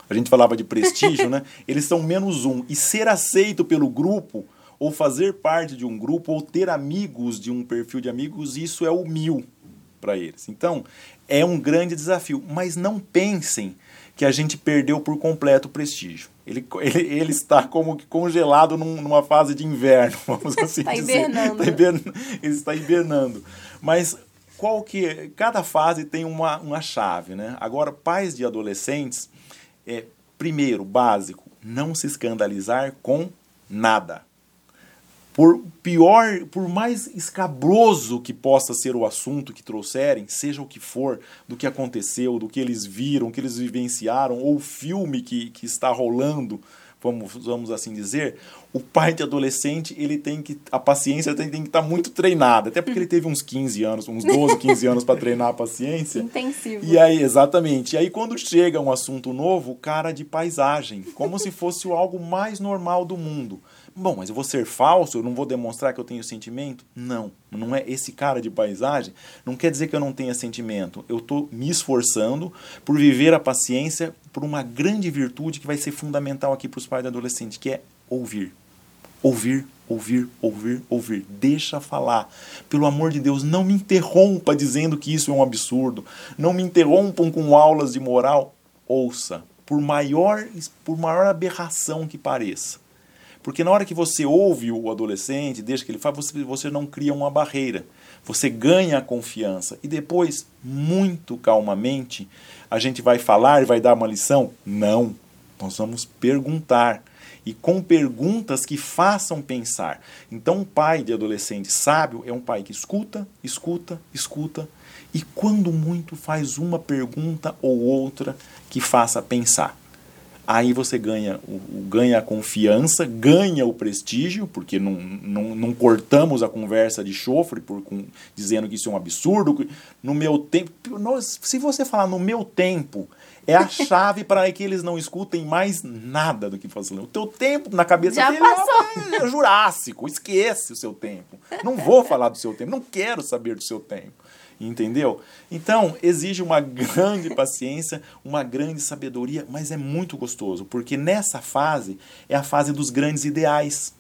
[SPEAKER 2] a gente falava de prestígio, né? Eles são menos um. E ser aceito pelo grupo, ou fazer parte de um grupo, ou ter amigos de um perfil de amigos, isso é o mil para eles. Então, é um grande desafio. Mas não pensem que a gente perdeu por completo o prestígio. Ele, ele, ele está como que congelado num, numa fase de inverno, vamos assim
[SPEAKER 1] está
[SPEAKER 2] dizer.
[SPEAKER 1] Hibernando.
[SPEAKER 2] Está hibernando. Ele está hibernando. Mas qual que cada fase tem uma, uma chave, né? Agora, pais de adolescentes é, primeiro, básico, não se escandalizar com nada. Por pior, por mais escabroso que possa ser o assunto que trouxerem, seja o que for, do que aconteceu, do que eles viram, que eles vivenciaram, ou o filme que, que está rolando, vamos, vamos assim dizer, o pai de adolescente, ele tem que, a paciência tem, tem que estar tá muito treinada, até porque ele teve uns 15 anos, uns 12, 15 anos para treinar a paciência.
[SPEAKER 1] Intensivo.
[SPEAKER 2] E aí, exatamente. E aí quando chega um assunto novo, cara de paisagem, como se fosse algo mais normal do mundo. Bom, mas eu vou ser falso, eu não vou demonstrar que eu tenho sentimento? Não, não é esse cara de paisagem. Não quer dizer que eu não tenha sentimento. Eu estou me esforçando por viver a paciência por uma grande virtude que vai ser fundamental aqui para os pais de adolescente, que é ouvir. Ouvir, ouvir, ouvir, ouvir. Deixa falar. Pelo amor de Deus, não me interrompa dizendo que isso é um absurdo. Não me interrompam com aulas de moral. Ouça, por maior, por maior aberração que pareça. Porque na hora que você ouve o adolescente, deixa que ele fale, você, você não cria uma barreira. Você ganha a confiança. E depois, muito calmamente, a gente vai falar e vai dar uma lição? Não. Nós vamos perguntar. E com perguntas que façam pensar. Então, um pai de adolescente sábio é um pai que escuta, escuta, escuta. E quando muito, faz uma pergunta ou outra que faça pensar aí você ganha, ganha a confiança, ganha o prestígio, porque não, não, não cortamos a conversa de chofre por, com, dizendo que isso é um absurdo. No meu tempo, se você falar no meu tempo, é a chave para que eles não escutem mais nada do que fazer. O teu tempo na cabeça
[SPEAKER 1] Já
[SPEAKER 2] dele
[SPEAKER 1] passou.
[SPEAKER 2] é jurássico, esquece o seu tempo. Não vou falar do seu tempo, não quero saber do seu tempo. Entendeu? Então, exige uma grande paciência, uma grande sabedoria, mas é muito gostoso, porque nessa fase é a fase dos grandes ideais.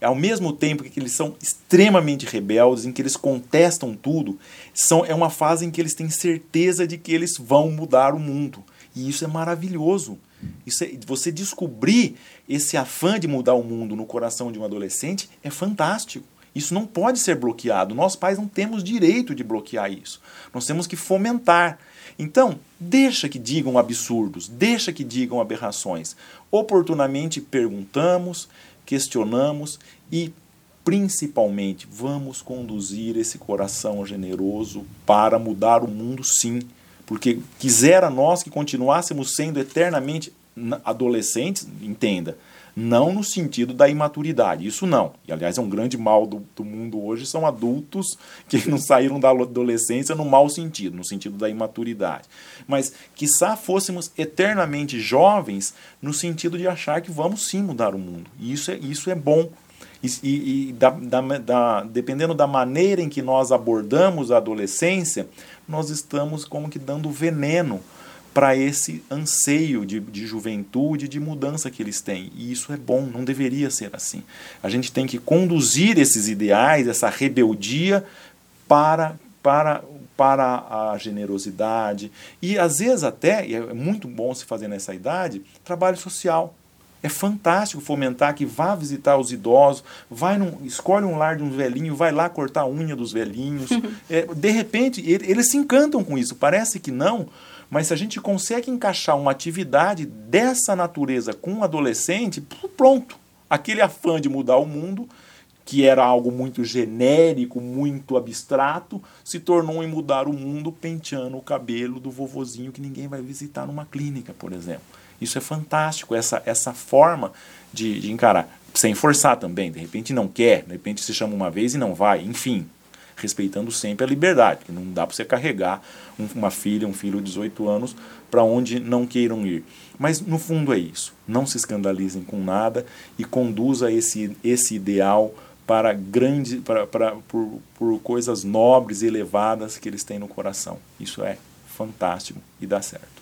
[SPEAKER 2] Ao mesmo tempo que eles são extremamente rebeldes, em que eles contestam tudo, são, é uma fase em que eles têm certeza de que eles vão mudar o mundo. E isso é maravilhoso. Isso é, você descobrir esse afã de mudar o mundo no coração de um adolescente é fantástico. Isso não pode ser bloqueado. Nós pais não temos direito de bloquear isso. Nós temos que fomentar. Então, deixa que digam absurdos, deixa que digam aberrações. Oportunamente perguntamos, questionamos e principalmente vamos conduzir esse coração generoso para mudar o mundo sim, porque quisera nós que continuássemos sendo eternamente adolescentes, entenda, não no sentido da imaturidade, isso não. E aliás é um grande mal do, do mundo hoje, são adultos que não saíram da adolescência no mau sentido, no sentido da imaturidade. Mas quiçá fôssemos eternamente jovens no sentido de achar que vamos sim mudar o mundo. E isso é, isso é bom. E, e, da, da, da, dependendo da maneira em que nós abordamos a adolescência, nós estamos como que dando veneno para esse anseio de, de juventude, de mudança que eles têm. E isso é bom, não deveria ser assim. A gente tem que conduzir esses ideais, essa rebeldia, para, para, para a generosidade. E às vezes até, e é muito bom se fazer nessa idade, trabalho social. É fantástico fomentar que vá visitar os idosos, vai num, escolhe um lar de um velhinho, vai lá cortar a unha dos velhinhos. é, de repente, eles se encantam com isso. Parece que não, mas se a gente consegue encaixar uma atividade dessa natureza com um adolescente, pronto. Aquele afã de mudar o mundo, que era algo muito genérico, muito abstrato, se tornou em mudar o mundo penteando o cabelo do vovozinho que ninguém vai visitar numa clínica, por exemplo. Isso é fantástico, essa, essa forma de, de encarar. Sem forçar também, de repente não quer, de repente se chama uma vez e não vai, enfim, respeitando sempre a liberdade, porque não dá para você carregar uma filha, um filho de 18 anos para onde não queiram ir. Mas no fundo é isso. Não se escandalizem com nada e conduza esse, esse ideal para grande para, para por, por coisas nobres e elevadas que eles têm no coração. Isso é fantástico e dá certo.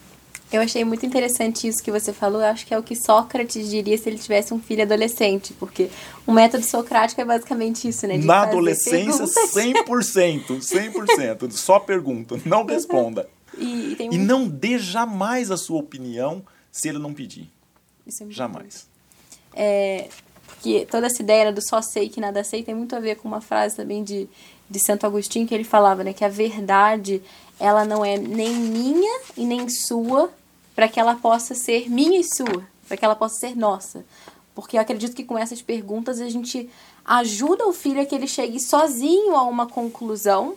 [SPEAKER 1] Eu achei muito interessante isso que você falou. Eu acho que é o que Sócrates diria se ele tivesse um filho adolescente, porque o método socrático é basicamente isso, né?
[SPEAKER 2] De Na adolescência, 100%, 100%. Só pergunta, não responda.
[SPEAKER 1] E,
[SPEAKER 2] e, e não dê jamais a sua opinião se ele não pedir.
[SPEAKER 1] Isso é muito
[SPEAKER 2] jamais.
[SPEAKER 1] É, porque toda essa ideia do só sei que nada sei tem muito a ver com uma frase também de, de Santo Agostinho que ele falava, né? Que a verdade ela não é nem minha e nem sua, para que ela possa ser minha e sua, para que ela possa ser nossa. Porque eu acredito que com essas perguntas a gente ajuda o filho a que ele chegue sozinho a uma conclusão,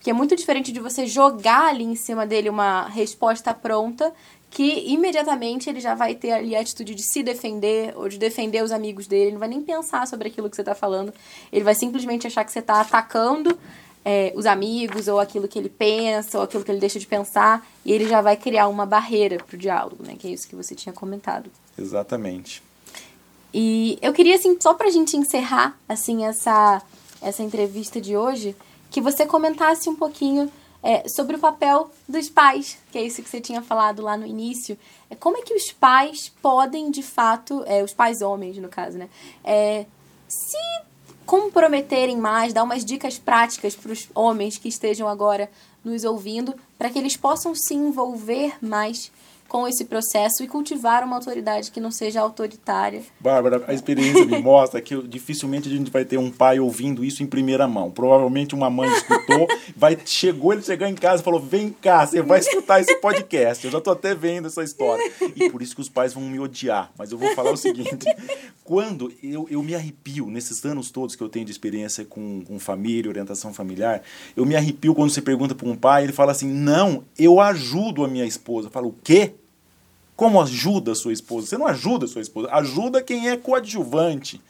[SPEAKER 1] que é muito diferente de você jogar ali em cima dele uma resposta pronta, que imediatamente ele já vai ter ali a atitude de se defender ou de defender os amigos dele, ele não vai nem pensar sobre aquilo que você está falando, ele vai simplesmente achar que você está atacando é, os amigos, ou aquilo que ele pensa, ou aquilo que ele deixa de pensar, e ele já vai criar uma barreira para o diálogo, né? Que é isso que você tinha comentado.
[SPEAKER 2] Exatamente.
[SPEAKER 1] E eu queria, assim, só para a gente encerrar, assim, essa, essa entrevista de hoje, que você comentasse um pouquinho é, sobre o papel dos pais, que é isso que você tinha falado lá no início. É, como é que os pais podem, de fato, é, os pais homens, no caso, né? É, se comprometerem mais, dar umas dicas práticas para os homens que estejam agora nos ouvindo, para que eles possam se envolver mais com esse processo e cultivar uma autoridade que não seja autoritária.
[SPEAKER 2] Bárbara, a experiência me mostra que dificilmente a gente vai ter um pai ouvindo isso em primeira mão. Provavelmente uma mãe escutou, vai, chegou ele chegar em casa e falou: vem cá, você vai escutar esse podcast. Eu já estou até vendo essa história. E por isso que os pais vão me odiar. Mas eu vou falar o seguinte: quando eu, eu me arrepio, nesses anos todos que eu tenho de experiência com, com família, orientação familiar, eu me arrepio quando você pergunta para um pai, ele fala assim: não, eu ajudo a minha esposa. Eu falo: o quê? Como ajuda sua esposa? Você não ajuda sua esposa, ajuda quem é coadjuvante,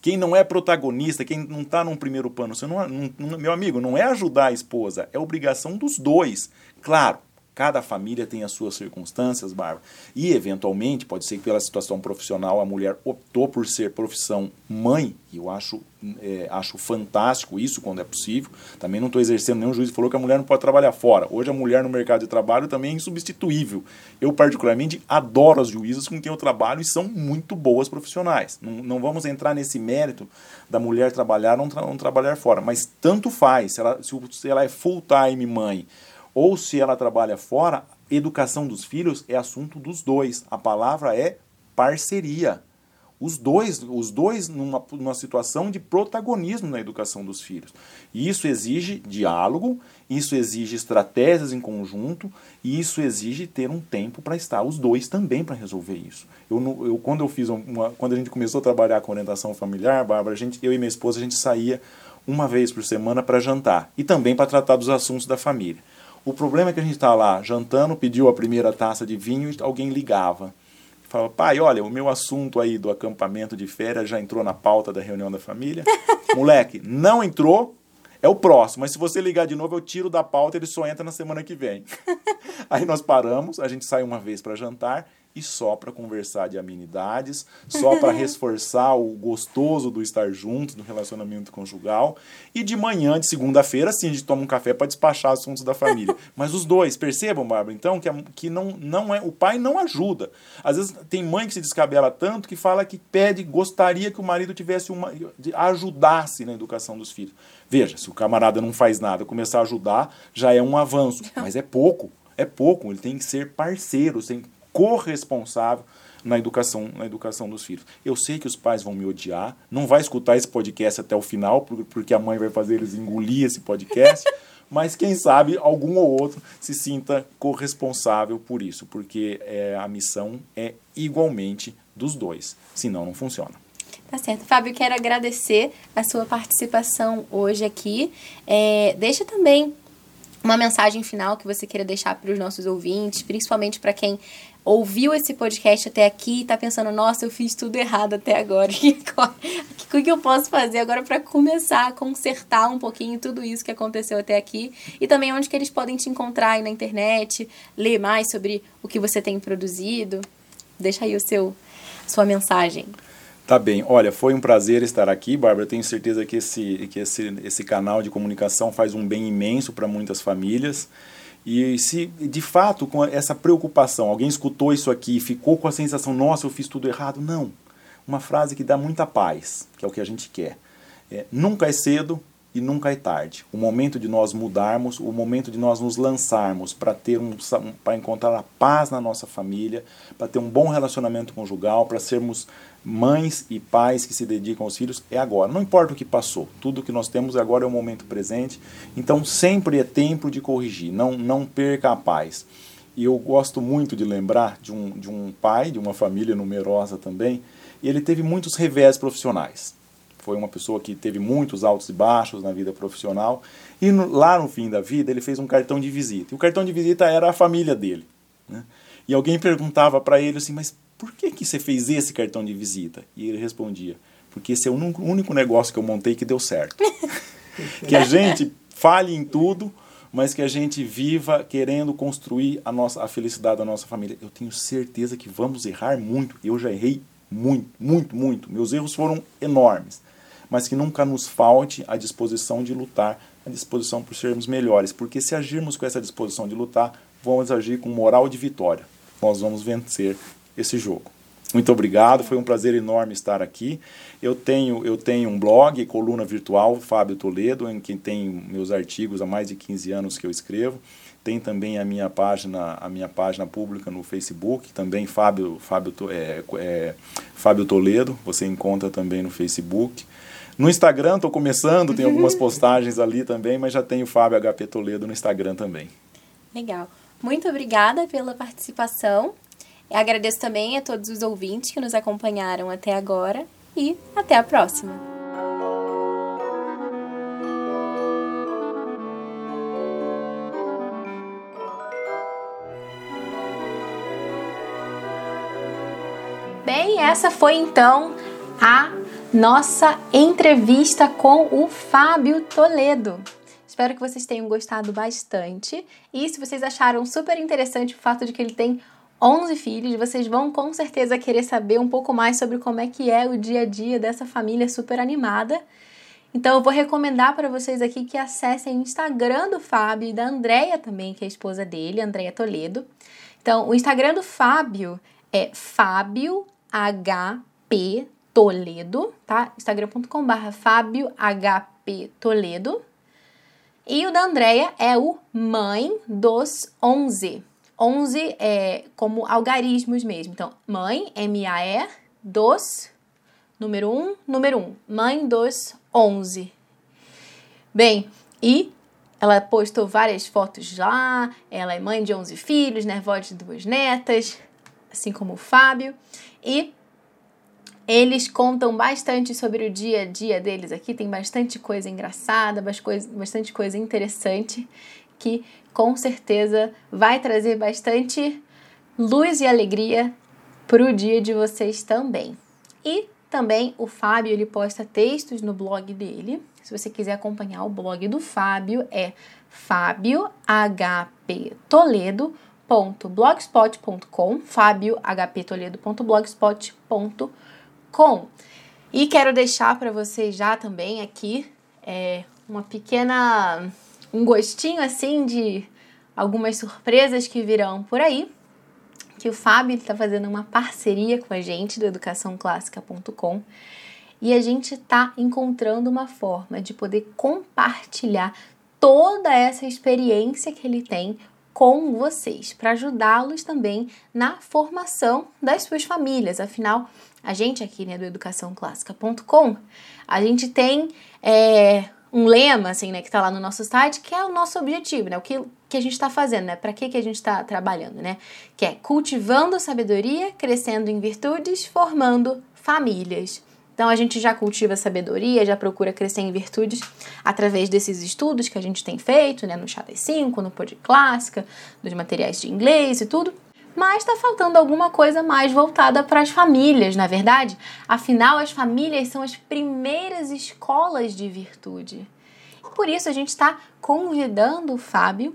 [SPEAKER 2] quem não é protagonista, quem não está num primeiro plano. Você não, não, meu amigo, não é ajudar a esposa, é obrigação dos dois. Claro, Cada família tem as suas circunstâncias, Bárbara. E, eventualmente, pode ser que pela situação profissional a mulher optou por ser profissão mãe, e eu acho, é, acho fantástico isso quando é possível. Também não estou exercendo nenhum juiz falou que a mulher não pode trabalhar fora. Hoje a mulher no mercado de trabalho também é insubstituível. Eu, particularmente, adoro as juízas com quem eu trabalho e são muito boas profissionais. Não, não vamos entrar nesse mérito da mulher trabalhar ou não, tra não trabalhar fora, mas tanto faz. Se ela, se ela é full-time mãe ou se ela trabalha fora, educação dos filhos é assunto dos dois. A palavra é parceria. Os dois, os dois numa, numa situação de protagonismo na educação dos filhos. E isso exige diálogo, isso exige estratégias em conjunto, e isso exige ter um tempo para estar os dois também para resolver isso. Eu, eu, quando eu fiz uma, quando a gente começou a trabalhar com orientação familiar, Bárbara, a gente, eu e minha esposa, a gente saía uma vez por semana para jantar e também para tratar dos assuntos da família. O problema é que a gente está lá jantando, pediu a primeira taça de vinho e alguém ligava. Fala, pai, olha, o meu assunto aí do acampamento de férias já entrou na pauta da reunião da família. Moleque, não entrou, é o próximo. Mas se você ligar de novo, eu tiro da pauta, ele só entra na semana que vem. aí nós paramos, a gente sai uma vez para jantar e só para conversar de amenidades, só para reforçar o gostoso do estar juntos, do relacionamento conjugal. E de manhã, de segunda-feira, sim, a gente toma um café para despachar assuntos da família. Mas os dois, percebam, Bárbara, então, que, é, que não, não é. O pai não ajuda. Às vezes tem mãe que se descabela tanto que fala que pede, gostaria que o marido tivesse uma. ajudasse na educação dos filhos. Veja, se o camarada não faz nada, começar a ajudar, já é um avanço. Mas é pouco. É pouco. Ele tem que ser parceiro, tem corresponsável na educação, na educação dos filhos. Eu sei que os pais vão me odiar, não vai escutar esse podcast até o final, porque a mãe vai fazer eles engolir esse podcast, mas quem sabe algum ou outro se sinta corresponsável por isso, porque é, a missão é igualmente dos dois, senão não funciona.
[SPEAKER 1] Tá certo. Fábio, quero agradecer a sua participação hoje aqui. É, deixa também uma mensagem final que você queira deixar para os nossos ouvintes, principalmente para quem ouviu esse podcast até aqui e está pensando, nossa, eu fiz tudo errado até agora. O que eu posso fazer agora para começar a consertar um pouquinho tudo isso que aconteceu até aqui? E também onde que eles podem te encontrar aí na internet, ler mais sobre o que você tem produzido. Deixa aí o seu sua mensagem.
[SPEAKER 2] Tá bem. Olha, foi um prazer estar aqui, Bárbara. Tenho certeza que esse, que esse, esse canal de comunicação faz um bem imenso para muitas famílias. E se de fato com essa preocupação, alguém escutou isso aqui e ficou com a sensação, nossa, eu fiz tudo errado, não. Uma frase que dá muita paz, que é o que a gente quer. É, nunca é cedo e nunca é tarde. O momento de nós mudarmos, o momento de nós nos lançarmos para ter um, para encontrar a paz na nossa família, para ter um bom relacionamento conjugal, para sermos mães e pais que se dedicam aos filhos é agora. Não importa o que passou, tudo que nós temos agora é o momento presente. Então sempre é tempo de corrigir. Não não perca a paz. E eu gosto muito de lembrar de um, de um pai, de uma família numerosa também, e ele teve muitos revés profissionais foi uma pessoa que teve muitos altos e baixos na vida profissional. E no, lá no fim da vida, ele fez um cartão de visita. E o cartão de visita era a família dele. Né? E alguém perguntava para ele assim: Mas por que, que você fez esse cartão de visita? E ele respondia: Porque esse é o único negócio que eu montei que deu certo. que a gente fale em tudo, mas que a gente viva querendo construir a, nossa, a felicidade da nossa família. Eu tenho certeza que vamos errar muito. Eu já errei muito, muito, muito. Meus erros foram enormes mas que nunca nos falte a disposição de lutar, a disposição por sermos melhores, porque se agirmos com essa disposição de lutar, vamos agir com moral de vitória. Nós vamos vencer esse jogo. Muito obrigado, foi um prazer enorme estar aqui. Eu tenho, eu tenho um blog, coluna virtual, Fábio Toledo, em que tem meus artigos há mais de 15 anos que eu escrevo. Tem também a minha página, a minha página pública no Facebook, também Fábio, Fábio, é, é, Fábio Toledo, você encontra também no Facebook. No Instagram estou começando, tem algumas postagens ali também, mas já tenho o Fábio HP Toledo no Instagram também.
[SPEAKER 1] Legal. Muito obrigada pela participação. Eu agradeço também a todos os ouvintes que nos acompanharam até agora e até a próxima. Bem, essa foi então a nossa entrevista com o Fábio Toledo. Espero que vocês tenham gostado bastante. E se vocês acharam super interessante o fato de que ele tem 11 filhos, vocês vão com certeza querer saber um pouco mais sobre como é que é o dia a dia dessa família super animada. Então eu vou recomendar para vocês aqui que acessem o Instagram do Fábio e da Andréia também, que é a esposa dele, Andréia Toledo. Então, o Instagram do Fábio é Fábio HP Toledo, tá? instagram.com/barra Fábio HP Toledo. E o da Andrea é o Mãe dos 11. 11 é como algarismos mesmo. Então, mãe, M-A-E, dos número 1, um, número 1, um, mãe dos 11. Bem, e ela postou várias fotos lá, ela é mãe de 11 filhos, né, vó de duas netas, assim como o Fábio, e eles contam bastante sobre o dia a dia deles aqui, tem bastante coisa engraçada, bastante coisa interessante que com certeza vai trazer bastante luz e alegria para o dia de vocês também. E também o Fábio ele posta textos no blog dele. Se você quiser acompanhar o blog do Fábio é fabiohptoledo.blogspot.com fabiohptoledo.blogspot.com E quero deixar para vocês já também aqui é, uma pequena um gostinho assim de algumas surpresas que virão por aí que o Fábio está fazendo uma parceria com a gente do educaçãoclássica.com e a gente está encontrando uma forma de poder compartilhar toda essa experiência que ele tem com vocês, para ajudá-los também na formação das suas famílias. Afinal, a gente aqui né, do educaçãoclássica.com, a gente tem é, um lema, assim, né, que está lá no nosso site, que é o nosso objetivo, né, o que, que a gente está fazendo, né, para que, que a gente está trabalhando, né, que é cultivando sabedoria, crescendo em virtudes, formando famílias. Então a gente já cultiva sabedoria, já procura crescer em virtudes através desses estudos que a gente tem feito, né, no Chá das 5, no Pod Clássica, dos materiais de inglês e tudo mas está faltando alguma coisa mais voltada para as famílias, na é verdade? Afinal, as famílias são as primeiras escolas de virtude. Por isso, a gente está convidando o Fábio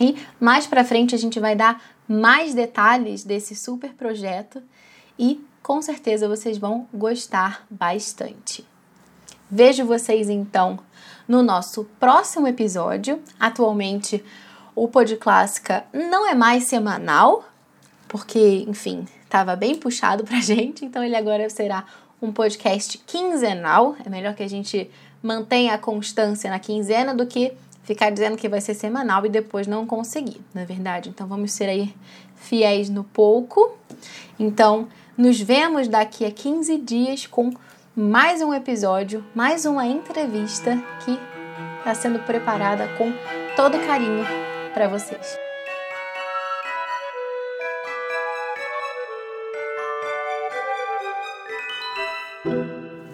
[SPEAKER 1] e mais para frente a gente vai dar mais detalhes desse super projeto e com certeza vocês vão gostar bastante. Vejo vocês então no nosso próximo episódio. Atualmente, o Pod Clássica não é mais semanal, porque, enfim, estava bem puxado pra gente, então ele agora será um podcast quinzenal. É melhor que a gente mantenha a constância na quinzena do que ficar dizendo que vai ser semanal e depois não conseguir, na é verdade. Então vamos ser aí fiéis no pouco. Então, nos vemos daqui a 15 dias com mais um episódio, mais uma entrevista que está sendo preparada com todo carinho para vocês.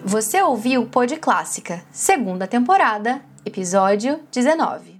[SPEAKER 1] Você ouviu Pod Clássica, segunda temporada, episódio 19.